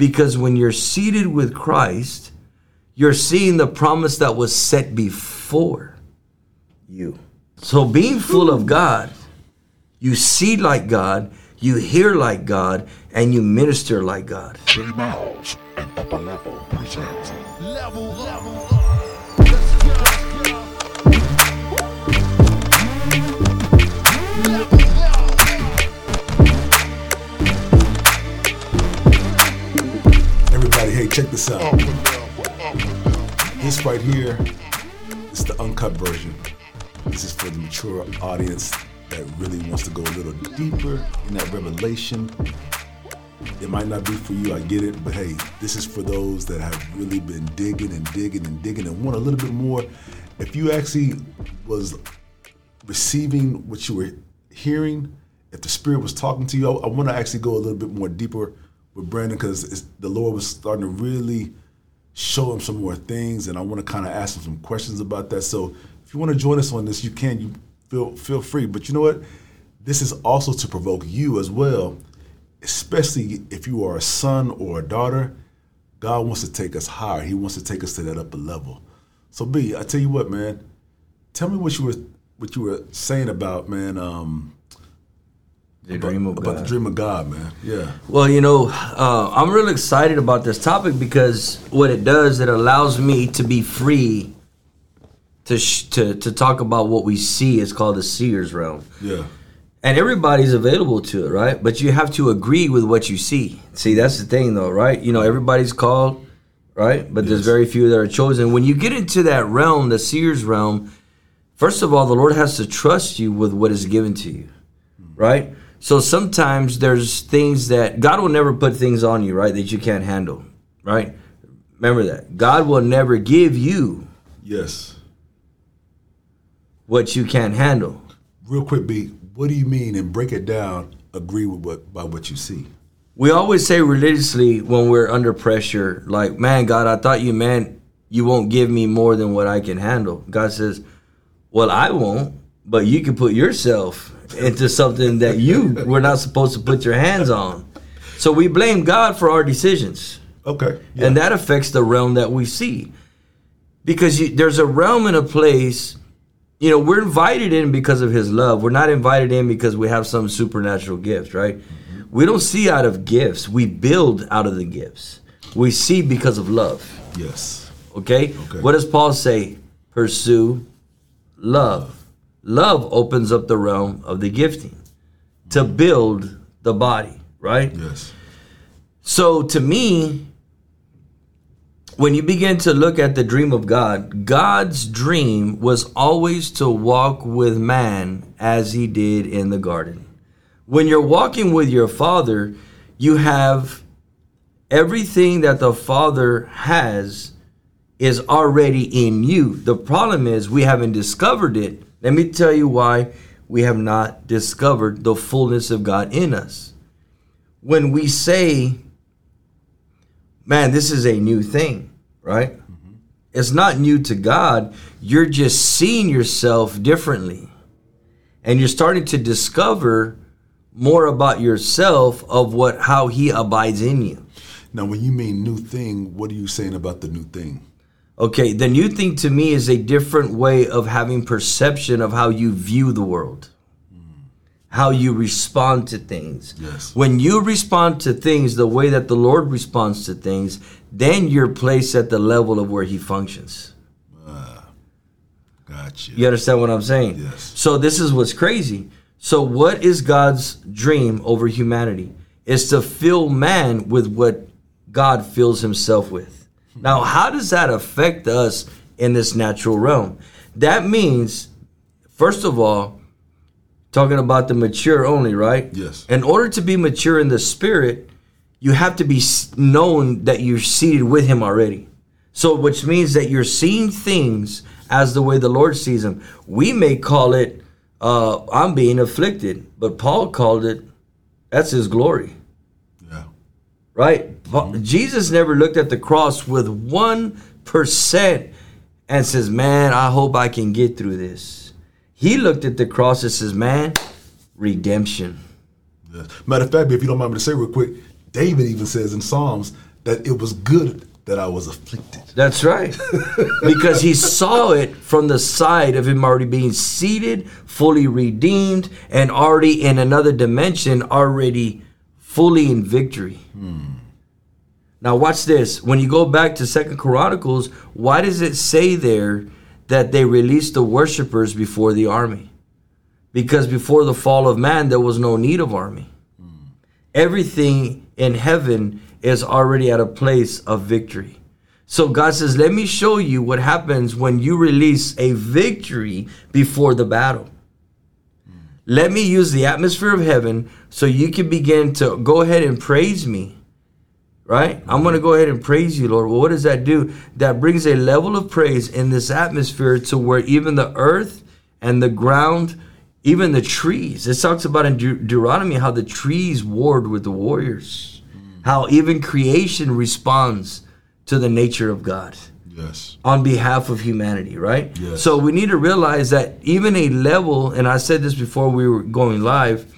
Because when you're seated with Christ, you're seeing the promise that was set before you. So being full of God, you see like God, you hear like God, and you minister like God. Level Level, up. Hey, check this out. up. Level, up. This right here is the uncut version. This is for the mature audience that really wants to go a little deeper in that revelation. It might not be for you, I get it, but hey, this is for those that have really been digging and digging and digging and want a little bit more. If you actually was receiving what you were hearing, if the Spirit was talking to you, I, I want to actually go a little bit more deeper with Brandon because the Lord was starting to really show him some more things, and I want to kind of ask him some questions about that. So if you want to join us on this, you can. You feel feel free. But you know what? This is also to provoke you as well, especially if you are a son or a daughter. God wants to take us higher. He wants to take us to that upper level. So B, I tell you what, man. Tell me what you were what you were saying about, man. Um, The dream of about God. the dream of God, man. Yeah. Well, you know, uh, I'm really excited about this topic because what it does, it allows me to be free to sh- to to talk about what we see. It's called the seer's realm, Yeah. and everybody's available to it, right? But you have to agree with what you see. See, that's the thing, though, right? You know, everybody's called, right? But there's very few that are chosen. When you get into that realm, the seer's realm, first of all, the Lord has to trust you with what is given to you, right? So sometimes there's things that God will never put things on you, right, that you can't handle, right? Remember that. God will never give you Yes. what you can't handle. Real quick, B, what do you mean and break it down, agree with what by what you see? We always say religiously when we're under pressure, like, man, God, I thought you meant you won't give me more than what I can handle. God says, well, I won't, but you can put yourself into something that you were not supposed to put your hands on. So we blame God for our decisions. Okay. and that affects the realm that we see because you, there's a realm and a place you know we're invited in because of his love we're not invited in because we have some supernatural gift right mm-hmm. we don't see out of gifts we build out of the gifts we see because of love yes. okay, Okay. what does paul say pursue love love opens up the realm of the gifting to build the body right Yes. so to me, when you begin to look at the dream of God, God's dream was always to walk with man as he did in the garden. When you're walking with your father, you have everything that the father has is already in you. The problem is we haven't discovered it. Let me tell you why we have not discovered the fullness of God in us. When we say, man, this is a new thing, right? Mm-hmm. It's not new to God. You're just seeing yourself differently. And you're starting to discover more about yourself of what how he abides in you. Now, when you mean new thing, what are you saying about the new thing? Okay, the new thing to me is a different way of having perception of how you view the world, how you respond to things. Yes. When you respond to things the way that the Lord responds to things, then you're placed at the level of where He functions. Ah, gotcha. You understand what I'm saying? Yes. So this is what's crazy. So what is God's dream over humanity? Is to fill man with what God fills himself with. Now, how does that affect us in this natural realm? That means, first of all, talking about the mature only, right? Yes. In order to be mature in the spirit, you have to be known that you're seated with him already. So, which means that you're seeing things as the way the Lord sees them. We may call it, uh, I'm being afflicted, but Paul called it, that's his glory, Yeah. right? Jesus never looked at the cross with 1% and says, Man, I hope I can get through this. He looked at the cross and says, Man, redemption. Yes. Matter of fact, if you don't mind me to say real quick, David even says in Psalms that it was good that I was afflicted. That's right. because he saw it from the side of him already being seated, fully redeemed, and already in another dimension, already fully in victory. Hmm. Now watch this. When you go back to Second Chronicles, why does it say there that they released the worshipers before the army? Because before the fall of man, there was no need of army. Everything in heaven is already at a place of victory. So God says, Let me show you what happens when you release a victory before the battle. Let me use the atmosphere of heaven so you can begin to go ahead and praise me. Right? I'm going to go ahead and praise you, Lord. Well, what does that do? That brings a level of praise in this atmosphere to where even the earth and the ground, even the trees, it talks about in De- Deuteronomy how the trees warred with the warriors, mm. how even creation responds to the nature of God Yes. on behalf of humanity, right? Yes. So we need to realize that even a level, and I said this before we were going live,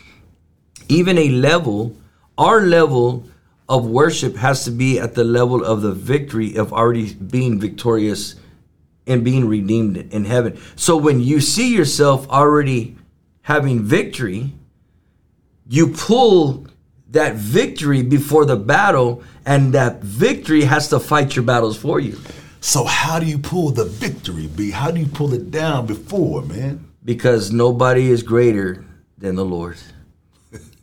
even a level, our level of worship has to be at the level of the victory of already being victorious and being redeemed in heaven. So when you see yourself already having victory, you pull that victory before the battle, and that victory has to fight your battles for you. So how do you pull the victory, B? How do you pull it down before, man? because nobody is greater than the Lord.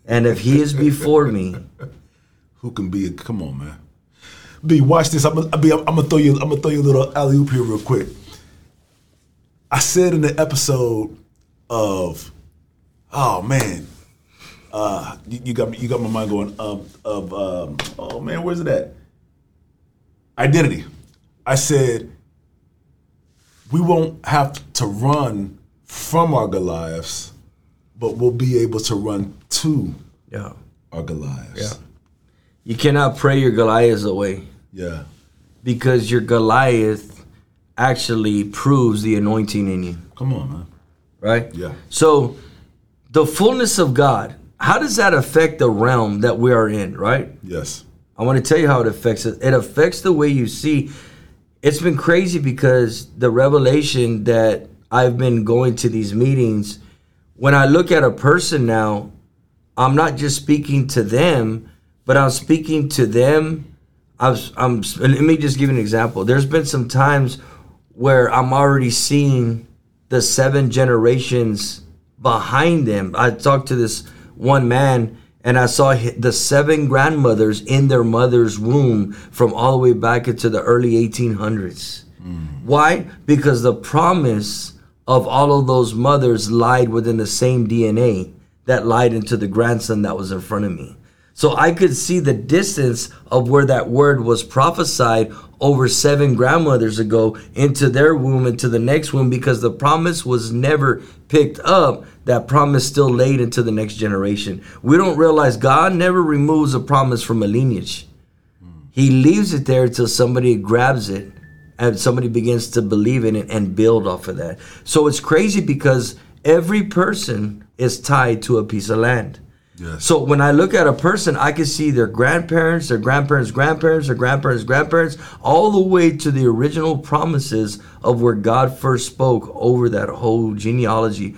And if He is before me, Who can be? a Come on, man. B, watch this. I'm gonna, B, I'm gonna throw you. I'm gonna throw you a little alley oop here real quick. I said in the episode of, oh man, uh, you, you got me. You got my mind going. Um, of um, oh man, where's it at? Identity. I said we won't have to run from our Goliaths, but we'll be able to run to yeah, our Goliaths. Yeah. You cannot pray your Goliath away Yeah. because your Goliath actually proves the anointing in you, Come on, man. right? Yeah. So, the fullness of God, how does that affect the realm that we are in, right? Yes. I want to tell you how it affects it. It affects the way you see. It's been crazy because the revelation that I've been going to these meetings, when I look at a person now, I'm not just speaking to them, but I'm speaking to them. I I'm. Let me just give you an example. There's been some times where I'm already seeing the seven generations behind them. I talked to this one man and I saw the seven grandmothers in their mother's womb from all the way back into the early 1800s. Mm. Why? Because the promise of all of those mothers lied within the same DNA that lied into the grandson that was in front of me. So I could see the distance of where that word was prophesied over seven grandmothers ago into their womb, into the next womb, because the promise was never picked up. That promise still laid into the next generation. We don't realize God never removes a promise from a lineage. He leaves it there until somebody grabs it and somebody begins to believe in it and build off of that. So it's crazy because every person is tied to a piece of land. Yes. So when I look at a person, I can see their grandparents, their grandparents' grandparents, their grandparents' grandparents, all the way to the original promises of where God first spoke over that whole genealogy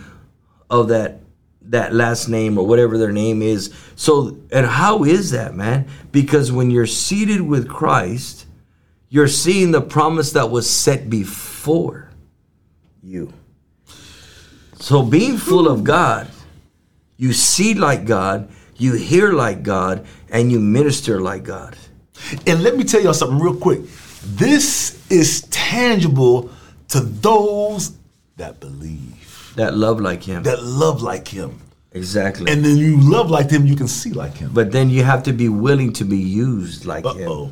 of that that last name or whatever their name is. So and how is that, man? Because when you're seated with Christ, you're seeing the promise that was set before you. So being full of God, you see like God, you hear like God, and you minister like God. And let me tell y'all something real quick. This is tangible to those that believe, That love like Him. that love like him. exactly. And then you love like him, you can see like him. but then you have to be willing to be used like Uh Him. oh.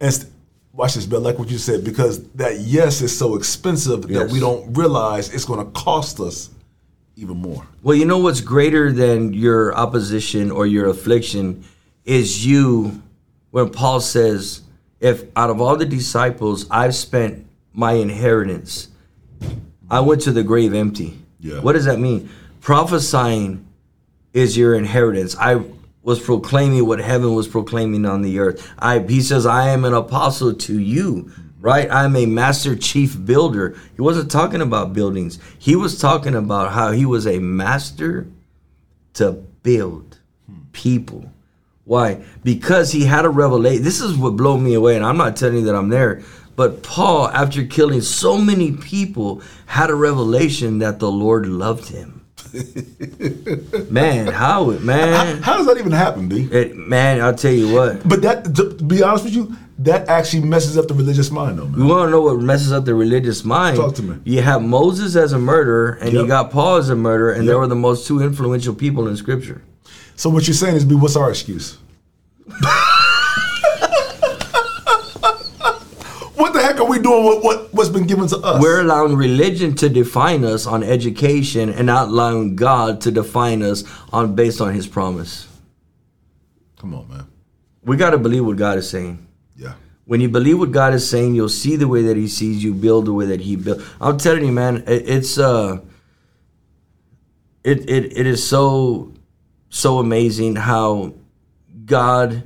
And st- watch this, Bill, like what you said, because that yes is so expensive that we don't realize it's going to cost us even more. Well, you know what's greater than your opposition or your affliction is you, when Paul says, if out of all the disciples I've spent my inheritance, I went to the grave empty. Yeah. What does that mean? Prophesying is your inheritance. I was proclaiming what heaven was proclaiming on the earth. I he says, I am an apostle to you, right? I'm a master chief builder. He wasn't talking about buildings. He was talking about how he was a master to build people. Why? Because he had a revelation. This is what blew me away, and I'm not telling you that I'm there. But Paul, after killing so many people, had a revelation that the Lord loved him. man, how it man, How does that even happen, B? it, man, I'll tell you what. But that, to be honest with you, that actually messes up the religious mind, though, You want to know what messes up the religious mind? Talk to me. You have Moses as a murderer, and you got Paul as a murderer, and they were the most two influential people in Scripture. So what you're saying is, B, what's our excuse? what the heck are we doing with what, what's been given to us? We're allowing religion to define us on education, and not allowing God to define us on based on His promise. Come on, man. We got to believe what God is saying. Yeah. When you believe what God is saying, you'll see the way that He sees you, build the way that He built. I'm telling you, man, it, it's uh, it it it is so so amazing how God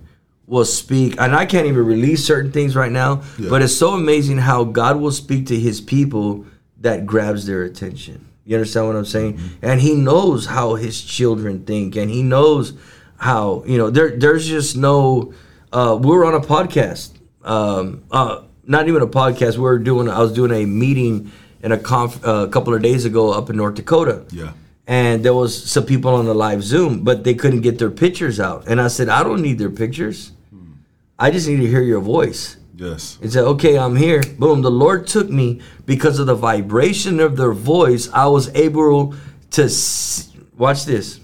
will speak, and I can't even release certain things right now. Yeah. But it's so amazing how God will speak to His people that grabs their attention. You understand what I'm saying? And He knows how His children think, and He knows how you know there. There's just no. Uh, we were on a podcast. Um, uh, not even a podcast. We were doing. I was doing a meeting in a conf, uh, a couple of days ago up in North Dakota Yeah. and there was some people on the live Zoom, but they couldn't get their pictures out. And I said, I don't need their pictures. I just need to hear your voice. Yes. And said, okay, I'm here. Boom. The Lord took me because of the vibration of their voice. I was able to watch this.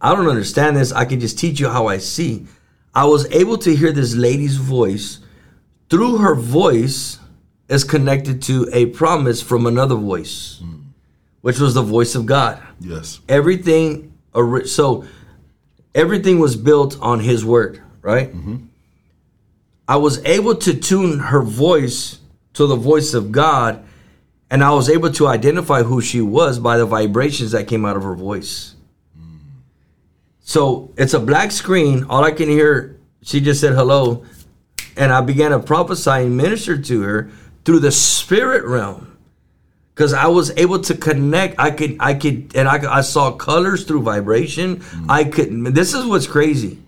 I don't understand this. I can just teach you how I see. I was able to hear this lady's voice. Through her voice is connected to a promise from another voice, which was the voice of God Yes. everything so everything was built on his word right mm-hmm. i was able to tune her voice to the voice of god and i was able to identify who she was by the vibrations that came out of her voice so it's a black screen all i can hear she just said hello and i began to prophesy and minister to her through the spirit realm because I was able to connect. I could, I could, and I, I saw colors through vibration. Mm. I could. This is what's crazy.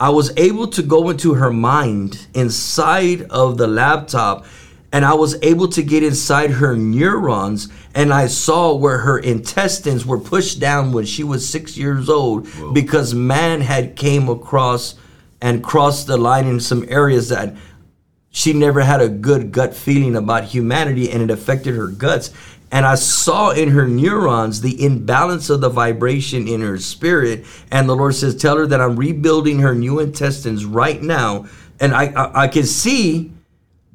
I was able to go into her mind inside of the laptop, and I was able to get inside her neurons, and I saw where her intestines were pushed down when she was six years old because man had came across and crossed the line in some areas that she never had a good gut feeling about humanity and it affected her guts. And i saw in her neurons the imbalance of the vibration in her spirit and the lord says tell her that i'm rebuilding her new intestines right now. And i i, I can see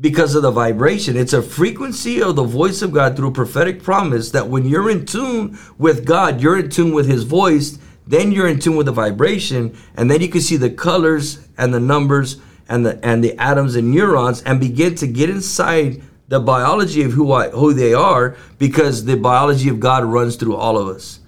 because of the vibration it's a frequency of the voice of god through prophetic promise that when you're in tune with god you're in tune with his voice then you're in tune with the vibration and then you can see the colors and the numbers and the and the atoms and neurons and begin to get inside the biology of who I, who they are because the biology of God runs through all of us.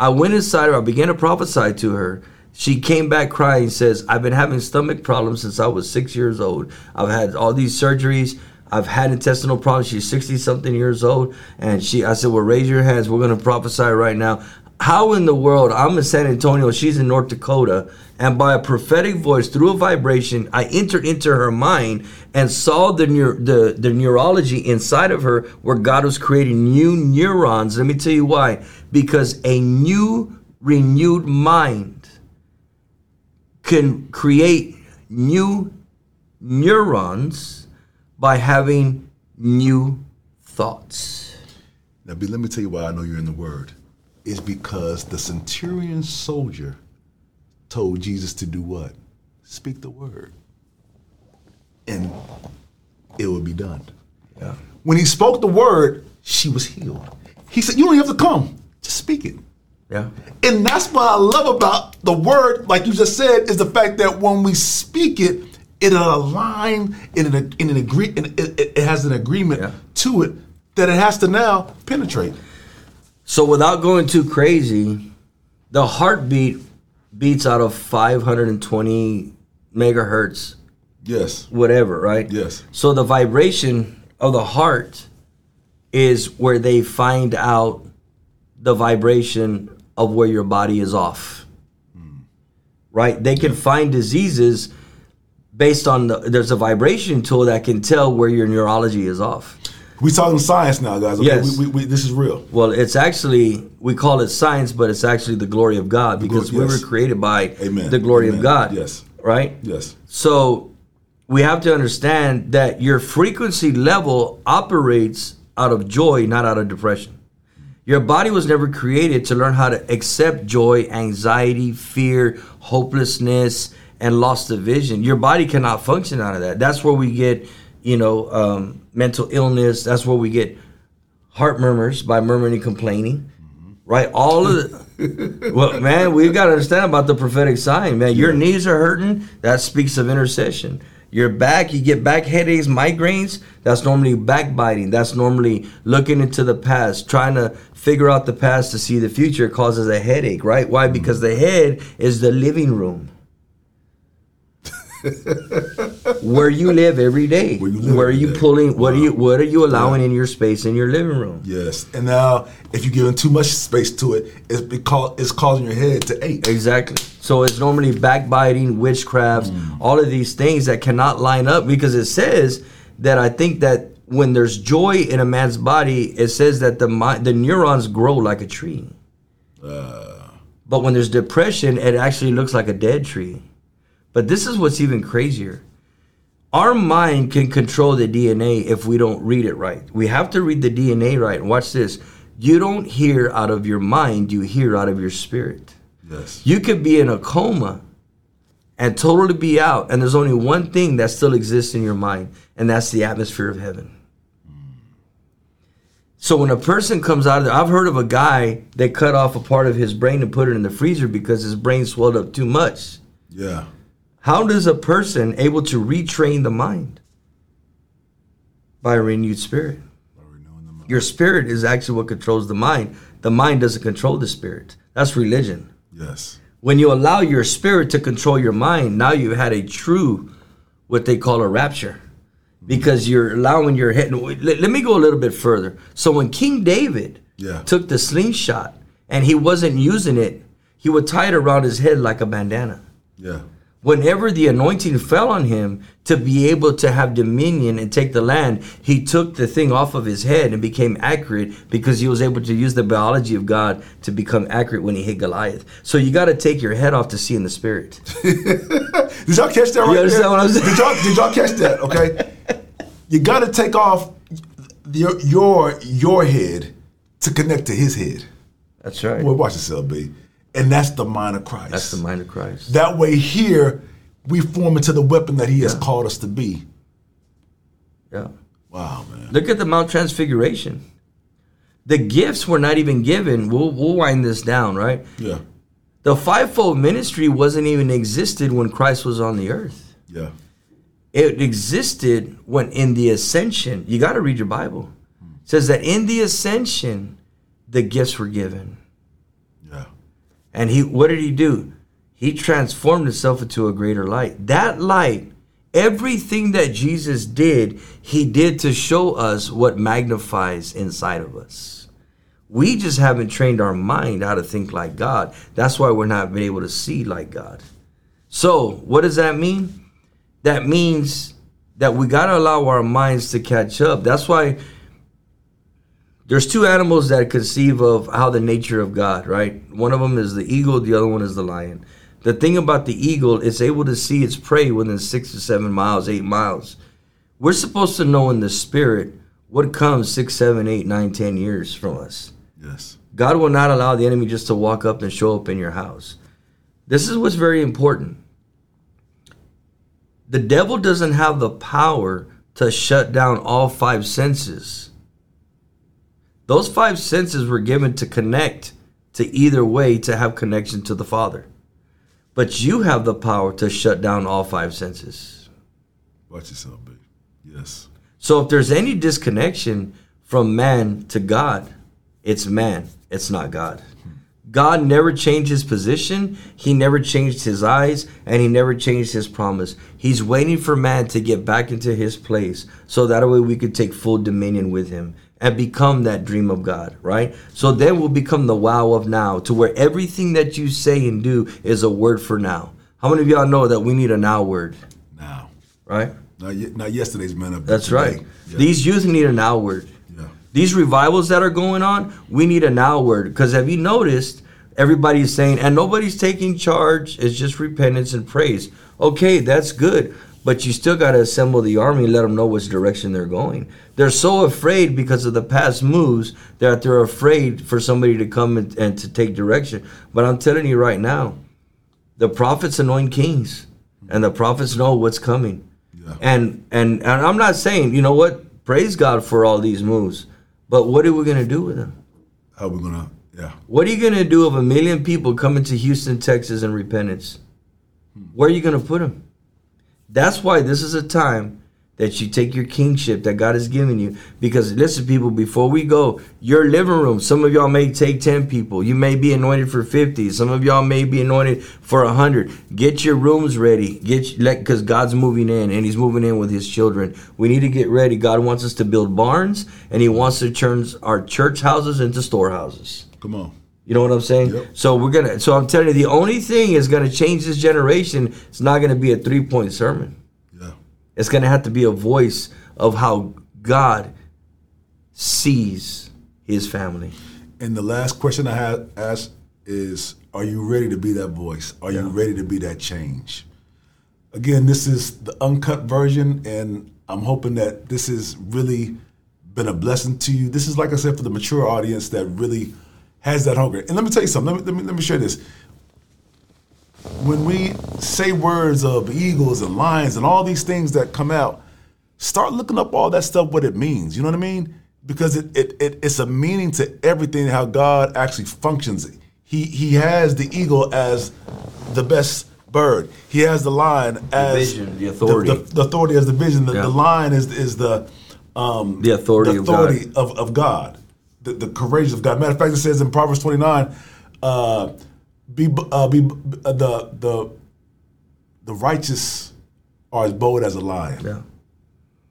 I went inside her, I began to prophesy to her. She came back crying, says, I've been having stomach problems since I was six years old. I've had all these surgeries. I've had intestinal problems. She's 60 something years old. And she I said, Well, raise your hands. We're gonna prophesy right now. How in the world? I'm in San Antonio, she's in North Dakota, and by a prophetic voice through a vibration, I entered into her mind and saw the neur- the the neurology inside of her where God was creating new neurons. Let me tell you why. Because a new renewed mind can create new neurons by having new thoughts. Now, B, let me tell you why I know you're in the Word. It's because the centurion soldier told Jesus to do what? Speak the word. And it would be done. Yeah. When he spoke the word, she was healed. He said, You don't have to come, just speak it. Yeah. And that's what I love about the word, like you just said, is the fact that when we speak it, it'll align in an in an agree and it, it, it has an agreement Yeah. to it that it has to now penetrate. So without going too crazy, the heartbeat beats out of 520 megahertz, Yes. whatever, right? Yes. So the vibration of the heart is where they find out the vibration of where your body is off. Right? They can find diseases based on the there's a vibration tool that can tell where your neurology is off. We talking science now, guys. Okay, Yes. we, we, we, this is real. Well, it's actually we call it science, but it's actually the glory of God because we yes. were created by Amen. the glory of God. Yes. Right? Yes. So we have to understand that your frequency level operates out of joy, not out of depression. Your body was never created to learn how to accept joy, anxiety, fear, hopelessness, and loss of vision. Your body cannot function out of that. That's where we get, you know, um, mental illness. That's where we get heart murmurs by murmuring and complaining. Right? All of the, well, man, we've got to understand about the prophetic sign, man. Your knees are hurting. That speaks of intercession. Your back, you get back headaches, migraines. That's normally backbiting. That's normally looking into the past, trying to figure out the past to see the future causes a headache, right? Why? Mm-hmm. Because the head is the living room. Where you live every day. Where you live Where are you day. pulling? What are you? What are you allowing in your space in your living room? Yes. And now, if you're giving too much space to it, it's because it's causing your head to ache. Exactly. So it's normally backbiting, witchcraft, Mm. all of these things that cannot line up because it says that I think that when there's joy in a man's body, it says that the the neurons grow like a tree. Uh. but when there's depression, it actually looks like a dead tree. But this is what's even crazier. Our mind can control the DNA if we don't read it right. We have to read the DNA right. And watch this. You don't hear out of your mind, you hear out of your spirit. Yes. You could be in a coma and totally be out, and there's only one thing that still exists in your mind, and that's the atmosphere of heaven. So when a person comes out of there, I've heard of a guy that cut off a part of his brain and put it in the freezer because his brain swelled up too much. Yeah. How does a person able to retrain the mind? By a renewed spirit. Your spirit is actually what controls the mind. The mind doesn't control the spirit. That's religion. Yes. When you allow your spirit to control your mind, now you've had a true, what they call a rapture, because you're allowing your head. Let, let me go a little bit further. So when King David Yeah. took the slingshot and he wasn't using it, he would tie it around his head like a bandana. Yeah. Whenever the anointing fell on him to be able to have dominion and take the land, he took the thing off of his head and became accurate because he was able to use the biology of God to become accurate when he hit Goliath. So you got to take your head off to see in the spirit. Did y'all catch that right understand there? what I'm saying? Did y'all, did y'all catch that? Okay. you got to take off your, your your head to connect to his head. That's right. Well, watch yourself, B. And that's the mind of Christ. That's the mind of Christ. That way, here we form into the weapon that He has called us to be. Yeah. Wow, man. Look at the Mount Transfiguration. The gifts were not even given. We'll, we'll wind this down, right? Yeah, The fivefold ministry wasn't even existed when Christ was on the earth. yeah, It existed when in the ascension. You got to read your Bible. It says that in the ascension, the gifts were given. And he, what did he do? He transformed himself into a greater light. That light, everything that Jesus did, he did to show us what magnifies inside of us. We just haven't trained our mind how to think like God. That's why we're not able to see like God. So, what does that mean? That means that we got to allow our minds to catch up. That's why there's two animals that conceive of how the nature of God, right? One of them is the eagle, the other one is the lion. The thing about the eagle, it's able to see its prey within six to seven miles, eight miles. We're supposed to know in the spirit what comes six, seven, eight, nine, ten years from us. Yes. God will not allow the enemy just to walk up and show up in your house. This is what's very important. The devil doesn't have the power to shut down all five senses. Those five senses were given to connect to either way to have connection to the Father. But you have the power to shut down all five senses. Watch yourself, B. Yes. So if there's any disconnection from man to God, it's man, it's not God. God never changed his position, he never changed his eyes, and he never changed his promise. He's waiting for man to get back into his place so that way we could take full dominion with him and become that dream of God, right? So then we'll become the wow of now to where everything that you say and do is a word for now. How many of y'all know that we need a now word, Now, right? not, ye- not yesterday's man up. That's today. right. Yeah. These youth need a now word. Yeah. These revivals that are going on, we need a now word. Because have you noticed everybody's saying, and nobody's taking charge, it's just repentance and praise. Okay, that's good. But you still got to assemble the army and let them know which direction they're going. They're so afraid because of the past moves that they're afraid for somebody to come and, and to take direction. But I'm telling you right now, the prophets anoint kings, and the prophets know what's coming. Yeah. And, and and I'm not saying, you know what, praise God for all these moves, but what are we gonna do with them? How are we gonna? Yeah. What are you gonna do if a million people coming to Houston, Texas, in repentance? Hmm. Where are you gonna put them? That's why this is a time that you take your kingship that God has given you. Because listen, people, before we go, your living room, some of y'all may take 10 people. You may be anointed for 50. Some of y'all may be anointed for 100. Get your rooms ready. Get because God's moving in and He's moving in with His children. We need to get ready. God wants us to build barns and He wants to turn our church houses into storehouses. Come on. You know what I'm saying? Yep. So we're gonna. So I'm telling you, the only thing is gonna change this generation. It's not gonna be a three point sermon. Yeah. It's gonna have to be a voice of how God sees His family. And the last question I had asked is, are you ready to be that voice? Are you ready to be that change? Again, this is the uncut version, and I'm hoping that this has really been a blessing to you. This is, like I said, for the mature audience that really has that hunger. And let me tell you something. Let me, let me, let me share this. When we say words of eagles and lions and all these things that come out, start looking up all that stuff, what it means. You know what I mean? Because it, it, it it's a meaning to everything how God actually functions. He he has the eagle as the best bird. He has the lion as the, vision, the authority. The, the authority as the vision. The, Yeah. the lion is is the um, The authority the of God. authority of, of God. The, the courage of God. Matter of fact, it says in Proverbs 29, uh, be uh, be uh, the the the righteous are as bold as a lion. Yeah.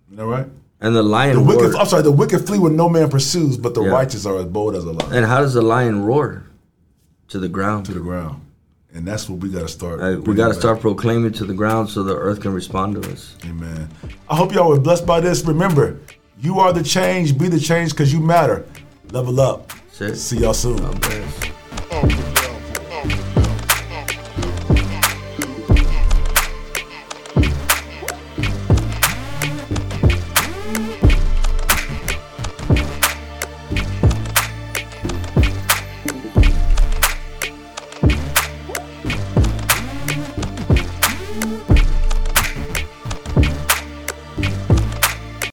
You know right? And the lion The roared. wicked, I'm sorry, the wicked flee when no man pursues, but the Yeah. righteous are as bold as a lion and how does the lion roar? To the ground. to the ground. And that's what we got to start. We got to start proclaiming to the ground so the earth can respond to us. Amen. I hope y'all were blessed by this. Remember, you are the change. Be the change because you matter. Level up. That's it. See y'all soon. Oh.